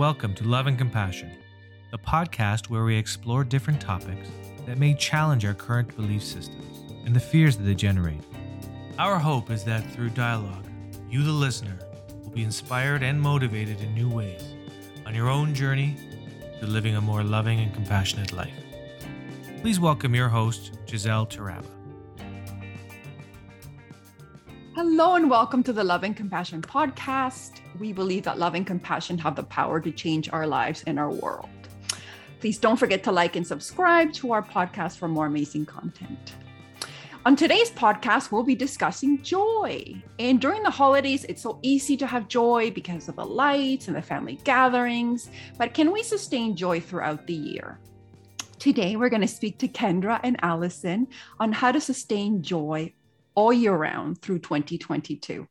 Welcome to Love and Compassion, the podcast where we explore different topics that may challenge our current belief systems and the fears that they generate. Our hope is that through dialogue, you, the listener, will be inspired and motivated in new ways on your own journey to living a more loving and compassionate life. Please welcome your host, Giselle Taraba. Hello and welcome to the Love and Compassion podcast. We believe that love and compassion have the power to change our lives and our world. Please don't forget to like and subscribe to our podcast for more amazing content. On today's podcast, we'll be discussing joy. And during the holidays, it's so easy to have joy because of the lights and the family gatherings. But can we sustain joy throughout the year? Today, we're going to speak to Kendra and Allison on how to sustain joy all year round through 2022.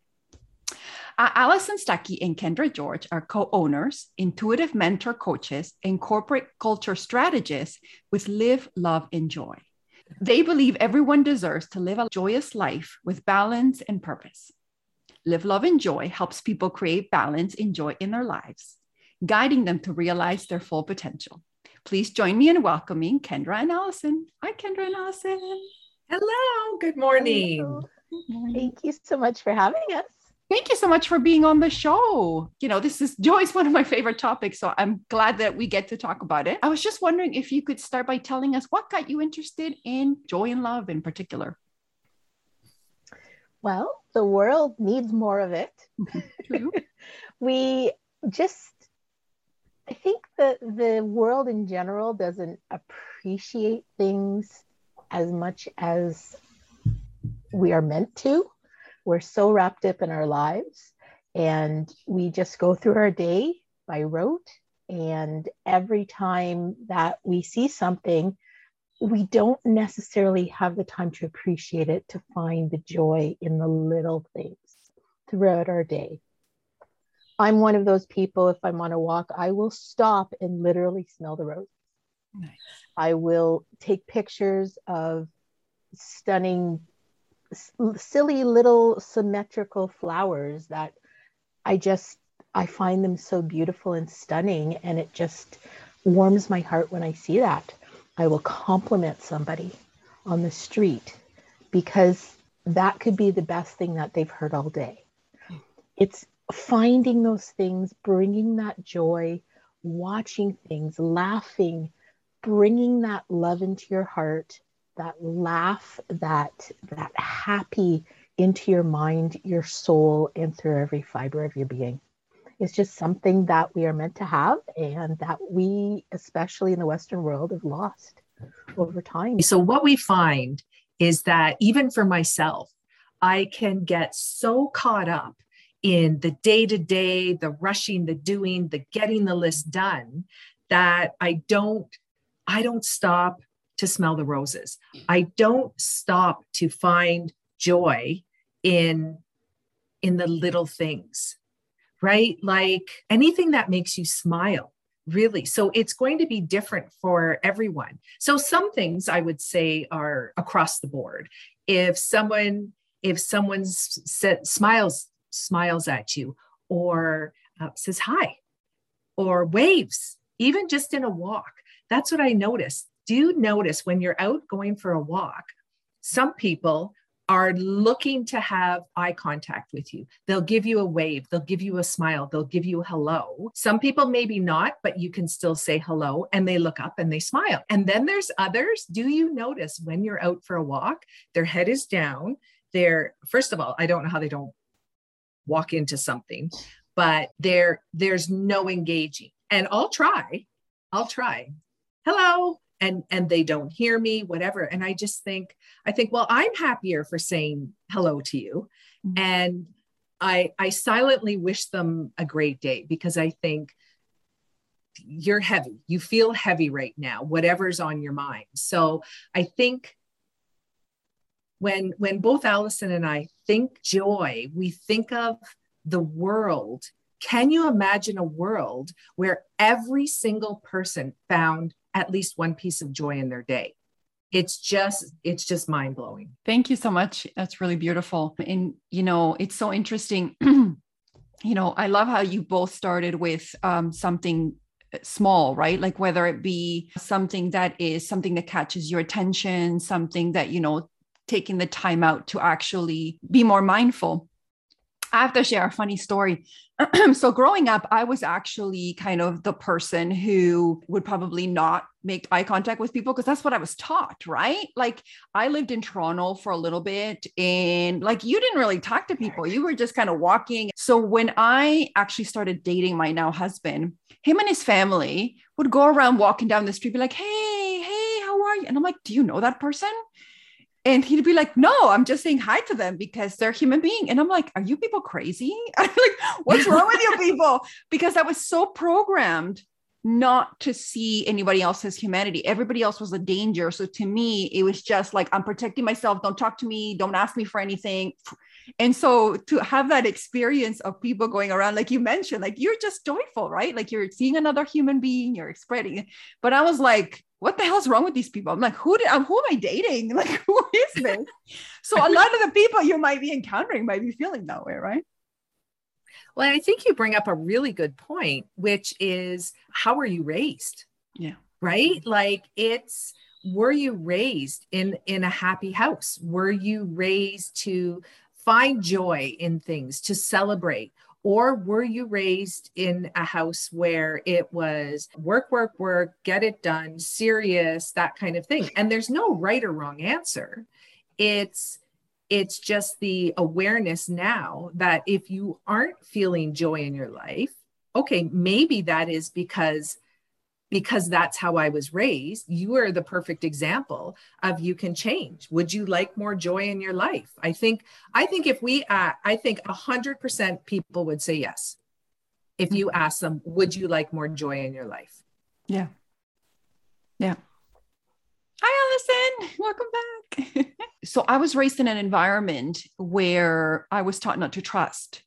Uh, Allison Stuckey and Kendra George are co owners, intuitive mentor coaches, and corporate culture strategists with Live, Love, and Joy. They believe everyone deserves to live a joyous life with balance and purpose. Live, Love, and Joy helps people create balance and joy in their lives, guiding them to realize their full potential. Please join me in welcoming Kendra and Allison. Hi, Kendra and Allison. Hello, good morning. Hello. Good morning. Thank you so much for having us. Thank you so much for being on the show. You know, this is Joy's one of my favorite topics, so I'm glad that we get to talk about it. I was just wondering if you could start by telling us what got you interested in joy and love in particular. Well, the world needs more of it. Mm-hmm, we just I think that the world in general doesn't appreciate things as much as we are meant to we're so wrapped up in our lives and we just go through our day by rote. And every time that we see something, we don't necessarily have the time to appreciate it, to find the joy in the little things throughout our day. I'm one of those people, if I'm on a walk, I will stop and literally smell the roses. Nice. I will take pictures of stunning silly little symmetrical flowers that I just I find them so beautiful and stunning and it just warms my heart when I see that. I will compliment somebody on the street because that could be the best thing that they've heard all day. Hmm. It's finding those things, bringing that joy, watching things, laughing, bringing that love into your heart that laugh, that that happy into your mind, your soul, and through every fiber of your being. It's just something that we are meant to have and that we, especially in the Western world, have lost over time. So, what we find is that even for myself, I can get so caught up in the day to day, the rushing, the doing, the getting the list done that I don't I don't stop to smell the roses. I don't stop to find joy in in the little things. Right? Like anything that makes you smile really so it's going to be different for everyone so some things i would say are across the board if someone if someone smiles smiles at you or uh, says hi or waves even just in a walk that's what i noticed do you notice when you're out going for a walk, some people are looking to have eye contact with you. They'll give you a wave, they'll give you a smile, they'll give you hello. Some people maybe not, but you can still say hello and they look up and they smile. And then there's others. Do you notice when you're out for a walk, their head is down? They're, first of all, I don't know how they don't walk into something, but there there's no engaging. And I'll try. I'll try. Hello and and they don't hear me whatever. And i just think i think well i'm happier for saying hello to you. Mm-hmm. and i i silently wish them a great day because i think you're heavy. You feel heavy right now whatever's on your mind. So i think when when both allison and i think joy we think of the world. Can you imagine a world where every single person found at least one piece of joy in their day. It's just it's just mind blowing thank you so much. That's really beautiful. And you know it's so interesting. You know, I love how you both started with um, something small, right? Like whether it be something that is something that catches your attention, something that, you know, taking the time out to actually be more mindful. I have to share a funny story. so growing up, I was actually kind of the person who would probably not make eye contact with people because that's what I was taught, right? Like I lived in Toronto for a little bit and like you didn't really talk to people. You were just kind of walking. So when I actually started dating my now husband, him and his family would go around walking down the street, be like, hey, hey, how are you? And I'm like, do you know that person? And he'd be like, No, I'm just saying hi to them because they're human being. And I'm like, Are you people crazy? I'm like, What's wrong with you people? Because I was so programmed not to see anybody else's humanity. Everybody else was a danger. So to me, it was just like, I'm protecting myself. Don't talk to me. Don't ask me for anything. And so to have that experience of people going around, like you mentioned, like you're just joyful, right? Like you're seeing another human being, you're spreading. But I was like, what the hell's wrong with these people? I'm like, who did, um, who am I dating? Like, who is this? so a lot of the people you might be encountering might be feeling that way, right? Well, I think you bring up a really good point, which is how are you raised? Yeah. Right? Like it's were you raised in in a happy house? Were you raised to find joy in things, to celebrate? Or were you raised in a house where it was work, work, work, get it done, serious, that kind of thing? And there's no right or wrong answer. It's it's just the awareness now that if you aren't feeling joy in your life, okay, maybe that is because because that's how I was raised. You are the perfect example of you can change. Would you like more joy in your life? I think I think if we uh, I think 100% people would say yes. If you ask them, would you like more joy in your life? Yeah. Yeah. Hi Allison, welcome back. so I was raised in an environment where I was taught not to trust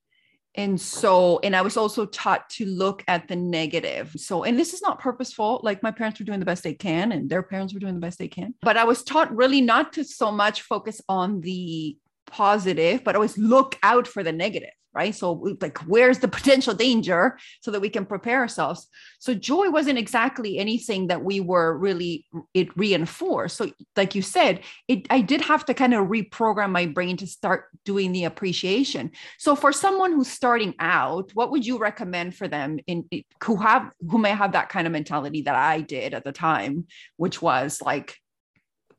and so and i was also taught to look at the negative. So and this is not purposeful like my parents were doing the best they can and their parents were doing the best they can but i was taught really not to so much focus on the positive but always look out for the negative right? So, like, where's the potential danger so that we can prepare ourselves? So, joy wasn't exactly anything that we were really it reinforced. So, like you said, it I did have to kind of reprogram my brain to start doing the appreciation. So, for someone who's starting out, what would you recommend for them in who have who may have that kind of mentality that I did at the time, which was like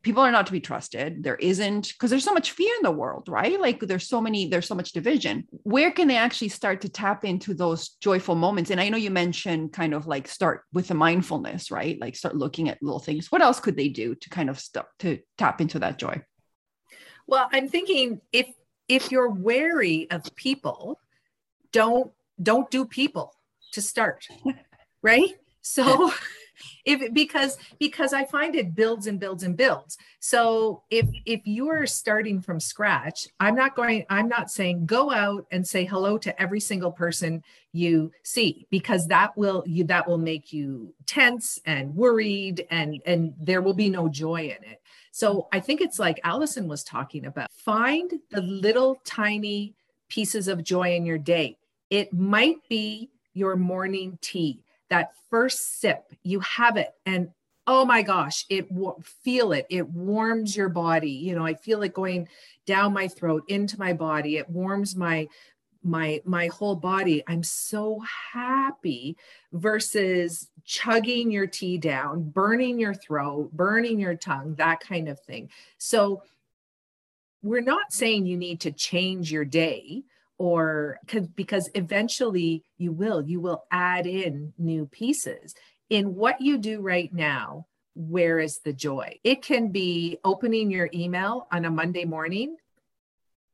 people are not to be trusted. There isn't because there's so much fear in the world right? Like there's so many there's so much division. Where can they actually start to tap into those joyful moments? And i know you mentioned kind of like start with the mindfulness right? Like start looking at little things. What else could they do to kind of start to tap into that joy? Well i'm thinking if if you're wary of people don't don't do people to start right? So if because because i find it builds and builds and builds. So if if you're starting from scratch i'm not going i'm not saying go out and say hello to every single person you see because that will you that will make you tense and worried and and there will be no joy in it. So i think it's like allison was talking about find the little tiny pieces of joy in your day. It might be your morning tea that first sip, you have it and oh my gosh, it feel it. It warms your body. You know, I feel it going down my throat into my body. It warms my my my whole body. I'm so happy versus chugging your tea down, burning your throat, burning your tongue, that kind of thing. So we're not saying you need to change your day or because eventually you will you will add in new pieces. In what you do right now where is the joy? It can be opening your email on a monday morning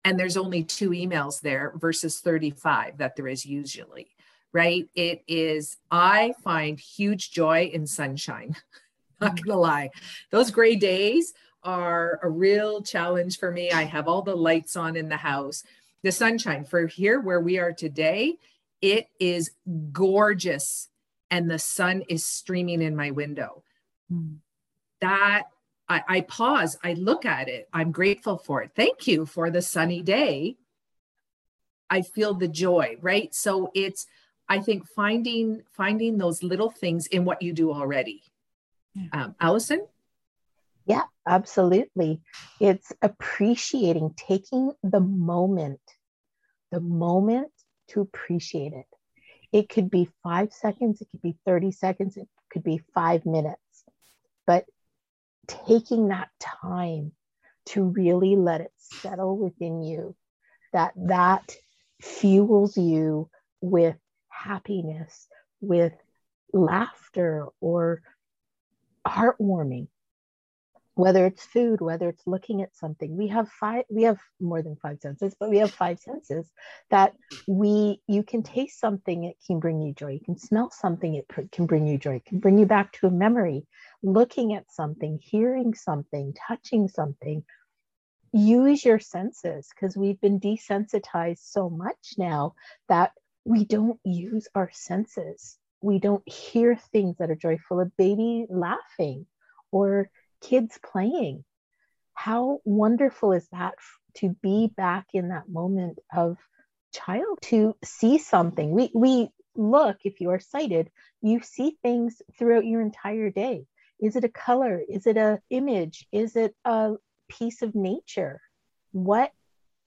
and there's only two emails there versus 35 that there is usually right? It is i find huge joy in sunshine. Not gonna lie. Those gray days are a real challenge for me. I have all the lights on in the house the sunshine for here where we are today it is gorgeous and the sun is streaming in my window mm. that I, I pause i look at it i'm grateful for it thank you for the sunny day I feel the joy, right? So it's I think finding finding those little things in what you do already. Yeah. Um, Allison? Yeah, absolutely. It's appreciating, taking the moment, the moment to appreciate it. It could be five seconds, it could be 30 seconds, it could be five minutes. But taking that time to really let it settle within you, that that fuels you with happiness, with laughter or heartwarming whether it's food whether it's looking at something we have five we have more than five senses but we have five senses that we you can taste something it can bring you joy. You can smell something it can bring you joy. It can bring you back to a memory. Looking at something hearing something touching something use your senses because we've been desensitized so much now that we don't use our senses. We don't hear things that are joyful. A baby laughing or kids playing. How wonderful is that to be back in that moment of child to see something? We, we look, if you are sighted, you see things throughout your entire day. Is it a color? Is it a image? Is it a piece of nature? What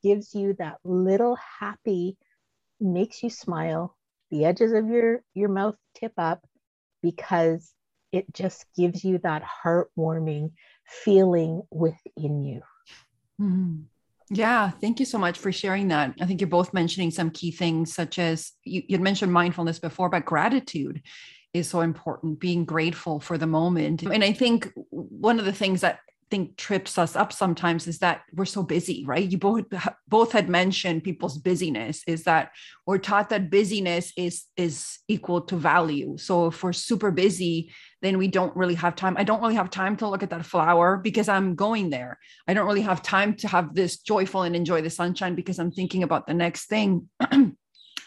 gives you that little happy, makes you smile, the edges of your, your mouth tip up because it just gives you that heartwarming feeling within you. Mm-hmm. Yeah, thank you so much for sharing that. I think you're both mentioning some key things, such as you, you'd mentioned mindfulness before, but gratitude is so important, being grateful for the moment. And I think one of the things that think trips us up sometimes is that we're so busy right? You both both had mentioned people's busyness is that we're taught that busyness is is equal to value. So if we're super busy then we don't really have time. I don't really have time to look at that flower because i'm going there. I don't really have time to have this joyful and enjoy the sunshine because i'm thinking about the next thing.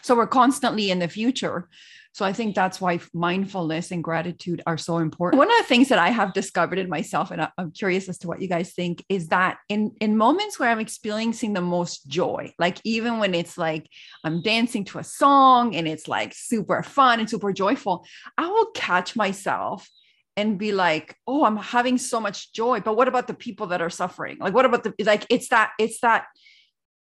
So we're constantly in the future so I think that's why mindfulness and gratitude are so important. One of the things that I have discovered in myself, and I'm curious as to what you guys think, is that in, in moments where I'm experiencing the most joy, like even when it's like I'm dancing to a song and it's like super fun and super joyful, I will catch myself and be like, oh, I'm having so much joy. But what about the people that are suffering? Like, what about the like it's that, it's that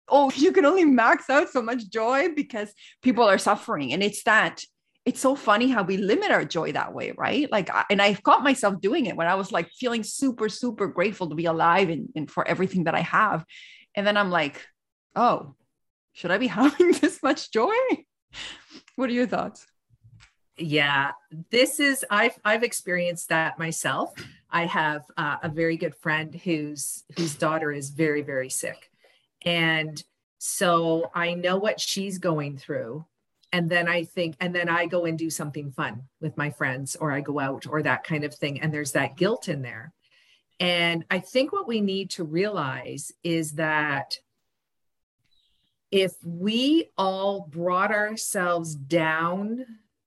oh, you can only max out so much joy because people are suffering. And it's that it's so funny how we limit our joy that way, right? Like, and I've caught myself doing it when I was like feeling super, super grateful to be alive and, and for everything that I have. And then I'm like, oh, should I be having this much joy? What are your thoughts? Yeah, this is I've I've experienced that myself. I have uh, a very good friend whose whose daughter is very very sick, and so I know what she's going through and then I think, and then I go and do something fun with my friends, or I go out, or that kind of thing. And there's that guilt in there. And I think what we need to realize is that if we all brought ourselves down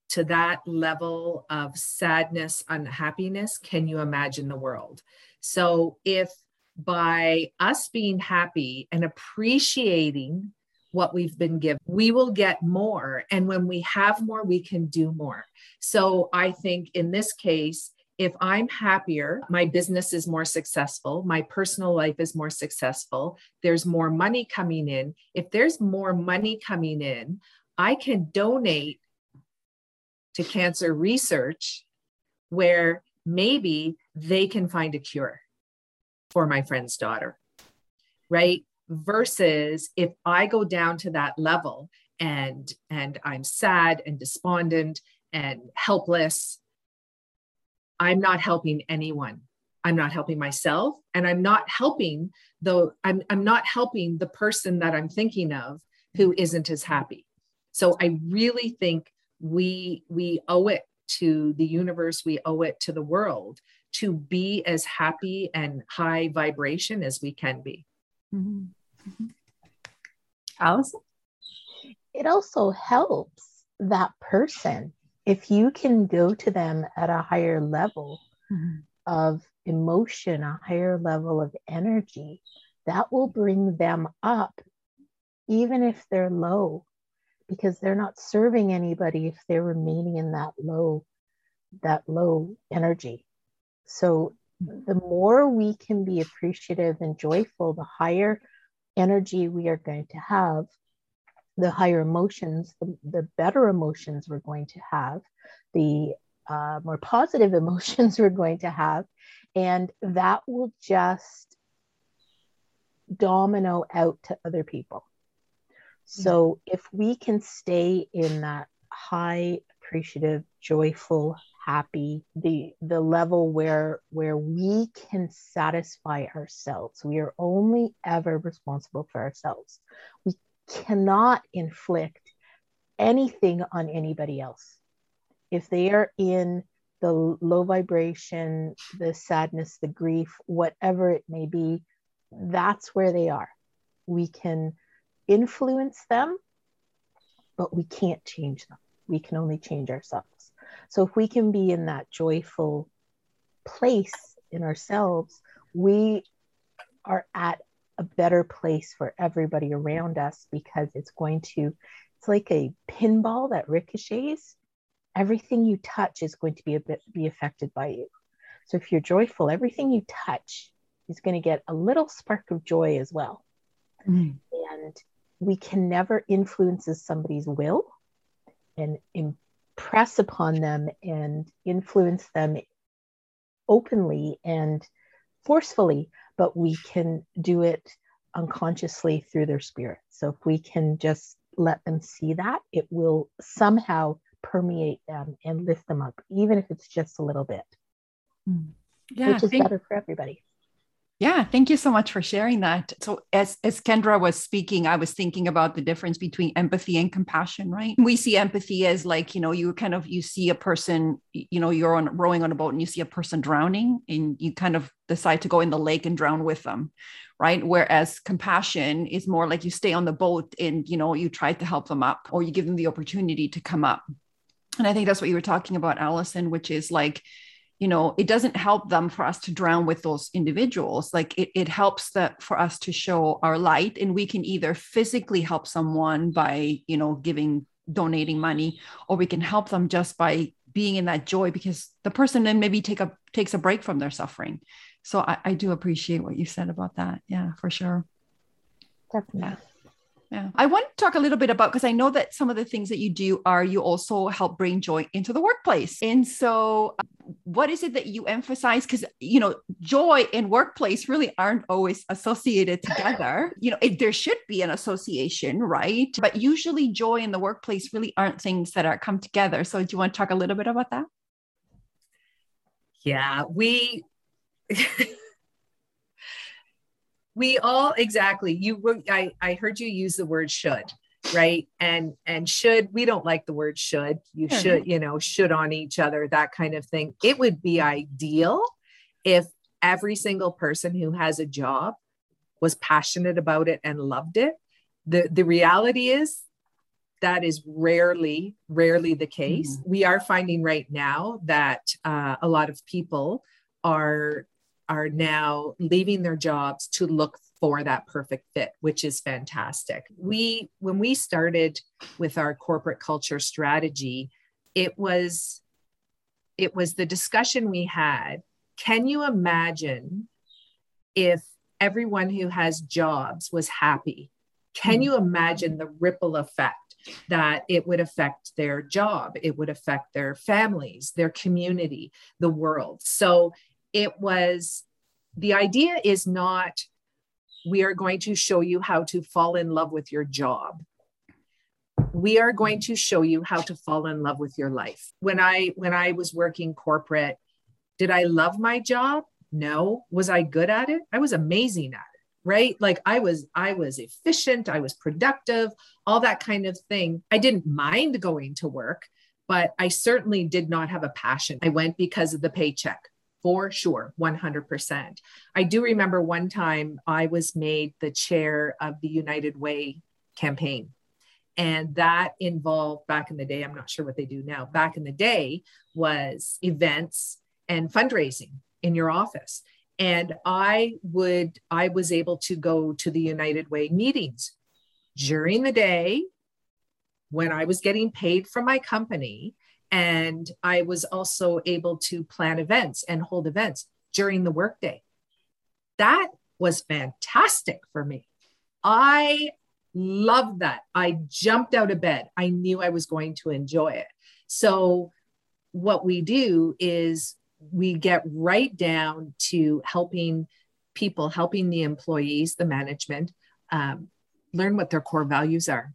to that level of sadness, unhappiness, can you imagine the world? So if by us being happy and appreciating what we've been given. We will get more. And when we have more, we can do more. So I think in this case, if I'm happier, my business is more successful, my personal life is more successful, there's more money coming in. If there's more money coming in, I can donate to cancer research where maybe they can find a cure for my friend's daughter, right? Versus if i go down to that level and and i'm sad and despondent and helpless i'm not helping anyone. I'm not helping myself and i'm not helping though I'm, I'm not helping the person that i'm thinking of who isn't as happy. So i really think we we owe it to the universe we owe it to the world to be as happy and high vibration as we can be Mm-hmm. Mm-hmm. Allison? It also helps that person if you can go to them at a higher level mm-hmm. of emotion, a higher level of energy, that will bring them up even if they're low, because they're not serving anybody if they're remaining in that low, that low energy. So the more we can be appreciative and joyful, the higher energy we are going to have, the higher emotions, the, the better emotions we're going to have, the uh, more positive emotions we're going to have. And that will just domino out to other people. So if we can stay in that high, appreciative, joyful, happy, the the level where where we can satisfy ourselves. We are only ever responsible for ourselves. We cannot inflict anything on anybody else. If they are in the low vibration, the sadness, the grief, whatever it may be, that's where they are. We can influence them, but we can't change them. We can only change ourselves. So if we can be in that joyful place in ourselves, we are at a better place for everybody around us because it's going to, it's like a pinball that ricochets. Everything you touch is going to be a bit be affected by you. So if you're joyful, everything you touch is going to get a little spark of joy as well. Mm. And we can never influence somebody's will and impress upon them and influence them openly and forcefully, but we can do it unconsciously through their spirit. So if we can just let them see that, it will somehow permeate them and lift them up, even if it's just a little bit. Mm. Yeah, which is better for everybody. Yeah, thank you so much for sharing that. So as as Kendra was speaking, I was thinking about the difference between empathy and compassion, right? We see empathy as like, you know, you kind of you see a person, you know, you're on rowing on a boat and you see a person drowning and you kind of decide to go in the lake and drown with them, right? Whereas compassion is more like you stay on the boat and, you know, you try to help them up or you give them the opportunity to come up. And I think that's what you were talking about, Allison, which is like you know it doesn't help them for us to drown with those individuals like it, it helps that for us to show our light and we can either physically help someone by you know giving donating money or we can help them just by being in that joy because the person then maybe take a takes a break from their suffering so i, I do appreciate what you said about that yeah for sure definitely yeah. Yeah. I want to talk a little bit about because I know that some of the things that you do are you also help bring joy into the workplace. And so what is it that you emphasize? Because you know joy and workplace really aren't always associated together. You know it, there should be an association right? But usually joy in the workplace really aren't things that are come together. So do you want to talk a little bit about that? Yeah we we all exactly. You I, I heard you use the word should right? And and should we don't like the word should. You mm-hmm. should you know should on each other that kind of thing. It would be ideal if every single person who has a job was passionate about it and loved it. The the reality is that is rarely rarely the case. Mm-hmm. we are finding right now that uh, a lot of people are are now leaving their jobs to look for that perfect fit, which is fantastic. We, when we started with our corporate culture strategy, it was, it was the discussion we had. Can you imagine if everyone who has jobs was happy? Can you imagine the ripple effect that it would affect their job? It would affect their families, their community, the world. So it was the idea is not we are going to show you how to fall in love with your job. We are going to show you how to fall in love with your life. When i when i was working corporate did i love my job? No. Was i good at it? I was amazing at it right? Like i was i was efficient i was productive all that kind of thing. I didn't mind going to work but i certainly did not have a passion. I went because of the paycheck for sure 100% i do remember one time i was made the chair of the united way campaign and that involved back in the day i'm not sure what they do now back in the day was events and fundraising in your office and i would i was able to go to the united way meetings during the day when I was getting paid from my company. And I was also able to plan events and hold events during the workday. That was fantastic for me. I loved that. I jumped out of bed. I knew I was going to enjoy it. So, what we do is we get right down to helping people, helping the employees, the management, um, learn what their core values are.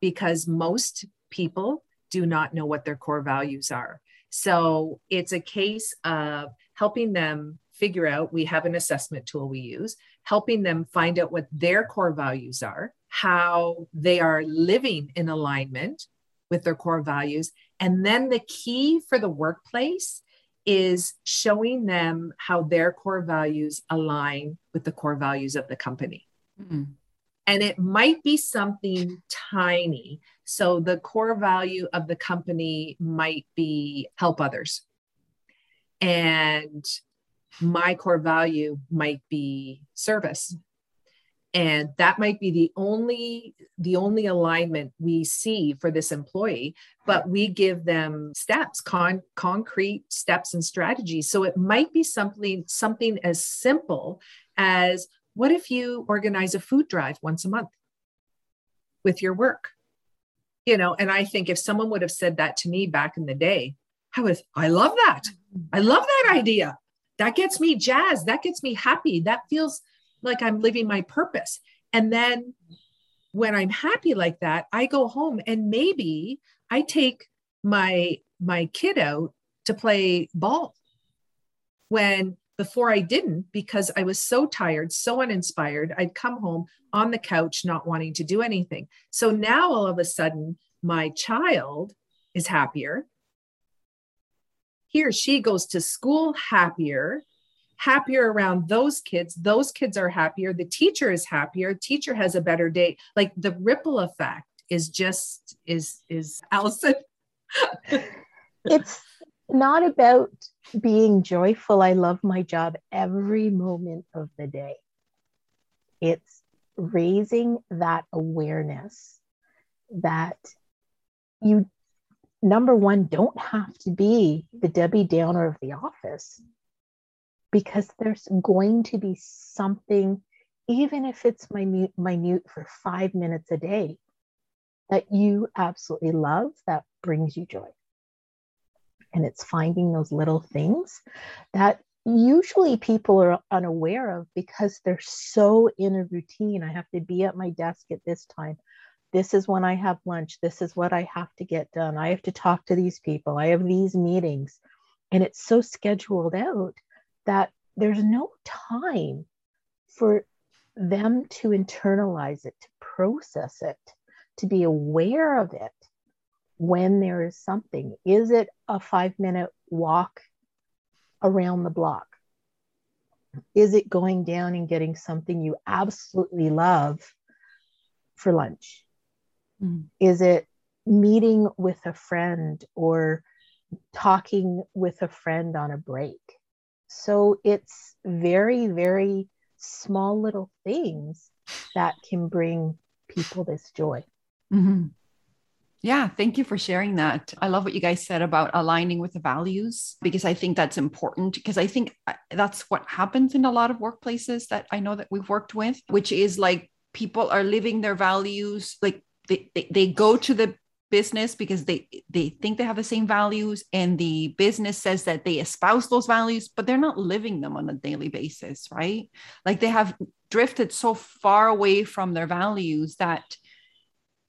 Because most people do not know what their core values are. So, it's a case of helping them figure out. We have an assessment tool we use, helping them find out what their core values are, how they are living in alignment with their core values. And then the key for the workplace is showing them how their core values align with the core values of the company. Mm-hmm. And it might be something tiny. So the core value of the company might be help others. And my core value might be service. And that might be the only the only alignment we see for this employee but we give them steps con- concrete steps and strategies. So it might be something something as simple as what if you organize a food drive once a month with your work you know and i think if someone would have said that to me back in the day i was i love that i love that idea that gets me jazzed that gets me happy that feels like I'm living my purpose. And then when I'm happy like that, I go home and maybe I take my my kid out to play ball. When before I didn't because I was so tired, so uninspired, I'd come home on the couch not wanting to do anything. So now all of a sudden my child is happier. He or she goes to school happier happier around those kids. Those kids are happier. The teacher is happier. Teacher has a better day. Like the ripple effect is just is is allison. It's not about being joyful i love my job every moment of the day it's raising that awareness that you number one don't have to be the debbie downer of the office because there's going to be something, even if it's minute, minute for five minutes a day, that you absolutely love that brings you joy. And it's finding those little things that usually people are unaware of because they're so in a routine. I have to be at my desk at this time. This is when I have lunch. This is what I have to get done. I have to talk to these people. I have these meetings. And it's so scheduled out that there's no time for them to internalize it, to process it, to be aware of it when there is something. Is it a five minute walk around the block? Is it going down and getting something you absolutely love for lunch? Mm. Is it meeting with a friend or talking with a friend on a break? So it's very, very small little things that can bring people this joy. Mm-hmm. Yeah, thank you for sharing that. I love what you guys said about aligning with the values because I think that's important because I think uh, that's what happens in a lot of workplaces that I know that we've worked with, which is like people are living their values like they, they, they go to the business because they they think they have the same values and the business says that they espouse those values but they're not living them on a daily basis right like they have drifted so far away from their values that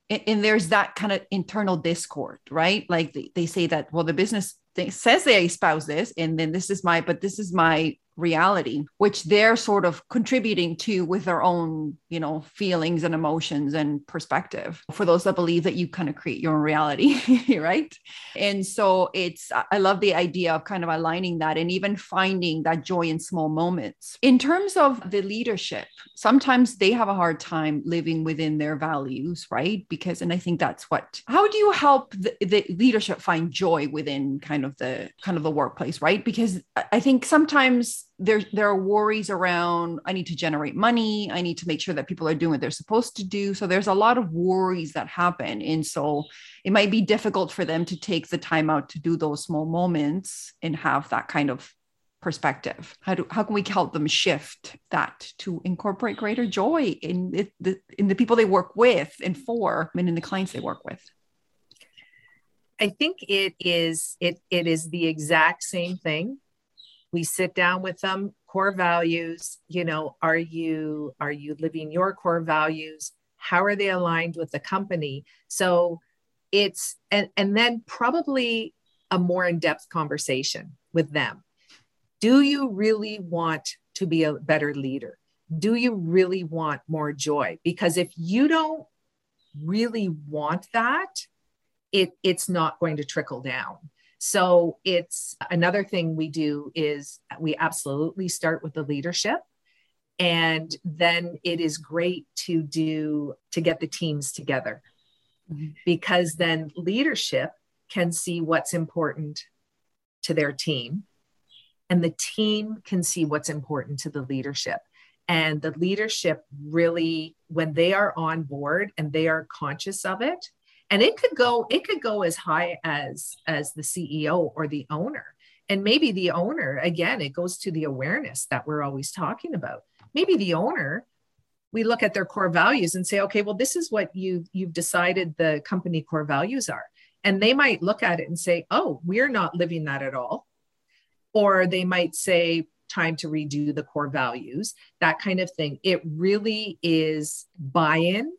and, there's that kind of internal discord right? Like they, they say that well the business says they espouse this and then this is my but this is my reality which they're sort of contributing to with their own you know feelings and emotions and perspective. For those that believe that you kind of create your own reality right? And so it's i love the idea of kind of aligning that and even finding that joy in small moments. In terms of the leadership sometimes they have a hard time living within their values right? Because and i think that's what how do you help the, the leadership find joy within kind of the kind of the workplace right? Because i think sometimes there there are worries around i need to generate money i need to make sure that people are doing what they're supposed to do. So there's a lot of worries that happen. And so it might be difficult for them to take the time out to do those small moments and have that kind of perspective. How do how can we help them shift that to incorporate greater joy in it, the in the people they work with and for and in the clients they work with? I think it is it it is the exact same thing. We sit down with them, core values, you know, are you are you living your core values? How are they aligned with the company? So it's and and then probably a more in-depth conversation with them. Do you really want to be a better leader? Do you really want more joy? Because if you don't really want that, it it's not going to trickle down so it's another thing we do is we absolutely start with the leadership. And then it is great to do to get the teams together. Mm-hmm. because then leadership can see what's important to their team. And the team can see what's important to the leadership. And the leadership really when they are on board and they are conscious of it and it could go it could go as high as as the ceo or the owner. And maybe the owner again it goes to the awareness that we're always talking about. Maybe the owner we look at their core values and say okay well this is what you you've decided the company core values are. And they might look at it and say oh we're not living that at all. Or they might say time to redo the core values that kind of thing. It really is buy-in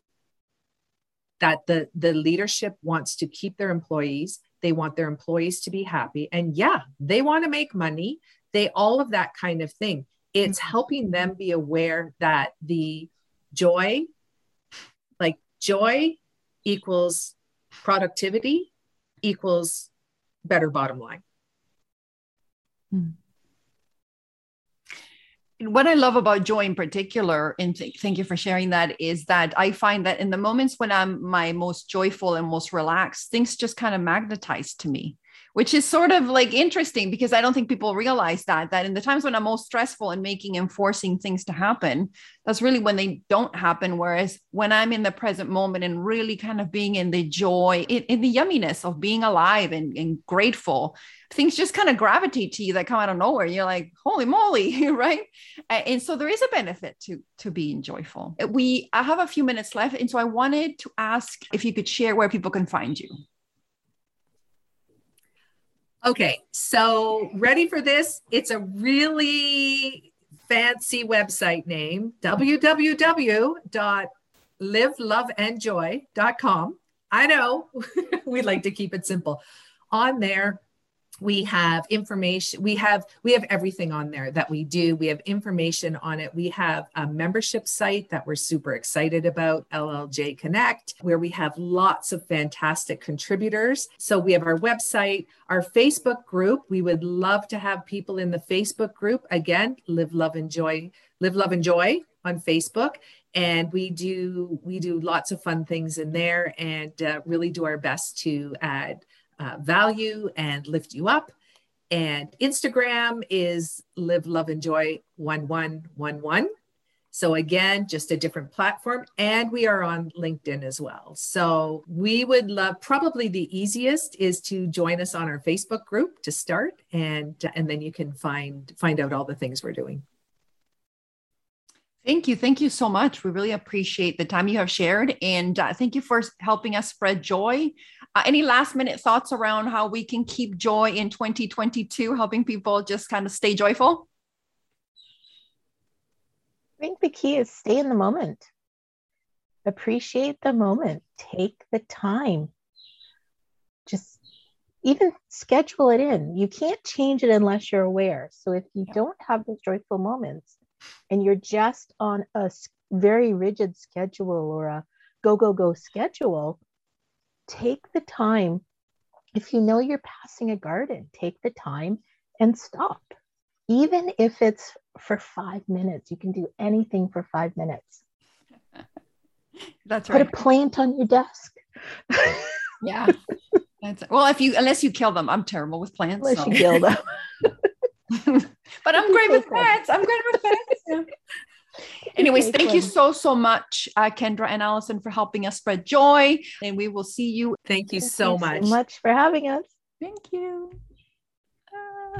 that the the leadership wants to keep their employees. They want their employees to be happy. And yeah they want to make money. They all of that kind of thing. It's mm-hmm. helping them be aware that the joy like joy equals productivity equals better bottom line. Mm what I love about joy in particular, and th- thank you for sharing that, is that I find that in the moments when I'm my most joyful and most relaxed, things just kind of magnetize to me which is sort of like interesting because I don't think people realize that that in the times when I'm most stressful and making and forcing things to happen, that's really when they don't happen. Whereas when I'm in the present moment and really kind of being in the joy, in, in the yumminess of being alive and, and grateful, things just kind of gravitate to you that come out of nowhere. You're like, holy moly, right? And so there is a benefit to to being joyful. We I have a few minutes left, and so I wanted to ask if you could share where people can find you. Okay, so ready for this? It's a really fancy website name www.liveloveandjoy.com. I know we like to keep it simple. On there, we have information we have we have everything on there that we do. We have information on it. We have a membership site that we're super excited about llj connect where we have lots of fantastic contributors. So we have our website our facebook group. We would love to have people in the facebook group. Again live love and joy live love and joy on facebook. And we do we do lots of fun things in there and uh, really do our best to add uh, value and lift you up. And Instagram is live, love, and joy 1111. So, again, just a different platform. And we are on LinkedIn as well. So, we would love probably the easiest is to join us on our Facebook group to start. And, and then you can find, find out all the things we're doing. Thank you. Thank you so much. We really appreciate the time you have shared. And uh, thank you for helping us spread joy uh, any last minute thoughts around how we can keep joy in 2022, helping people just kind of stay joyful? I think the key is stay in the moment. Appreciate the moment. Take the time. Just even schedule it in. You can't change it unless you're aware. So if you don't have those joyful moments and you're just on a very rigid schedule or a go, go, go schedule, take the time. If you know you're passing a garden, take the time and stop. Even if it's for five minutes, you can do anything for five minutes. That's right. Put a plant on your desk. yeah. That's, well, if you unless you kill them, I'm terrible with plants. Unless so. you kill them. but I'm great with pets. I'm great with pets. Yeah. Anyways, thank you so, so much, uh, Kendra and Allison, for helping us spread joy. And we will see you. Thank you Thank so you much. so much for having us. Thank you.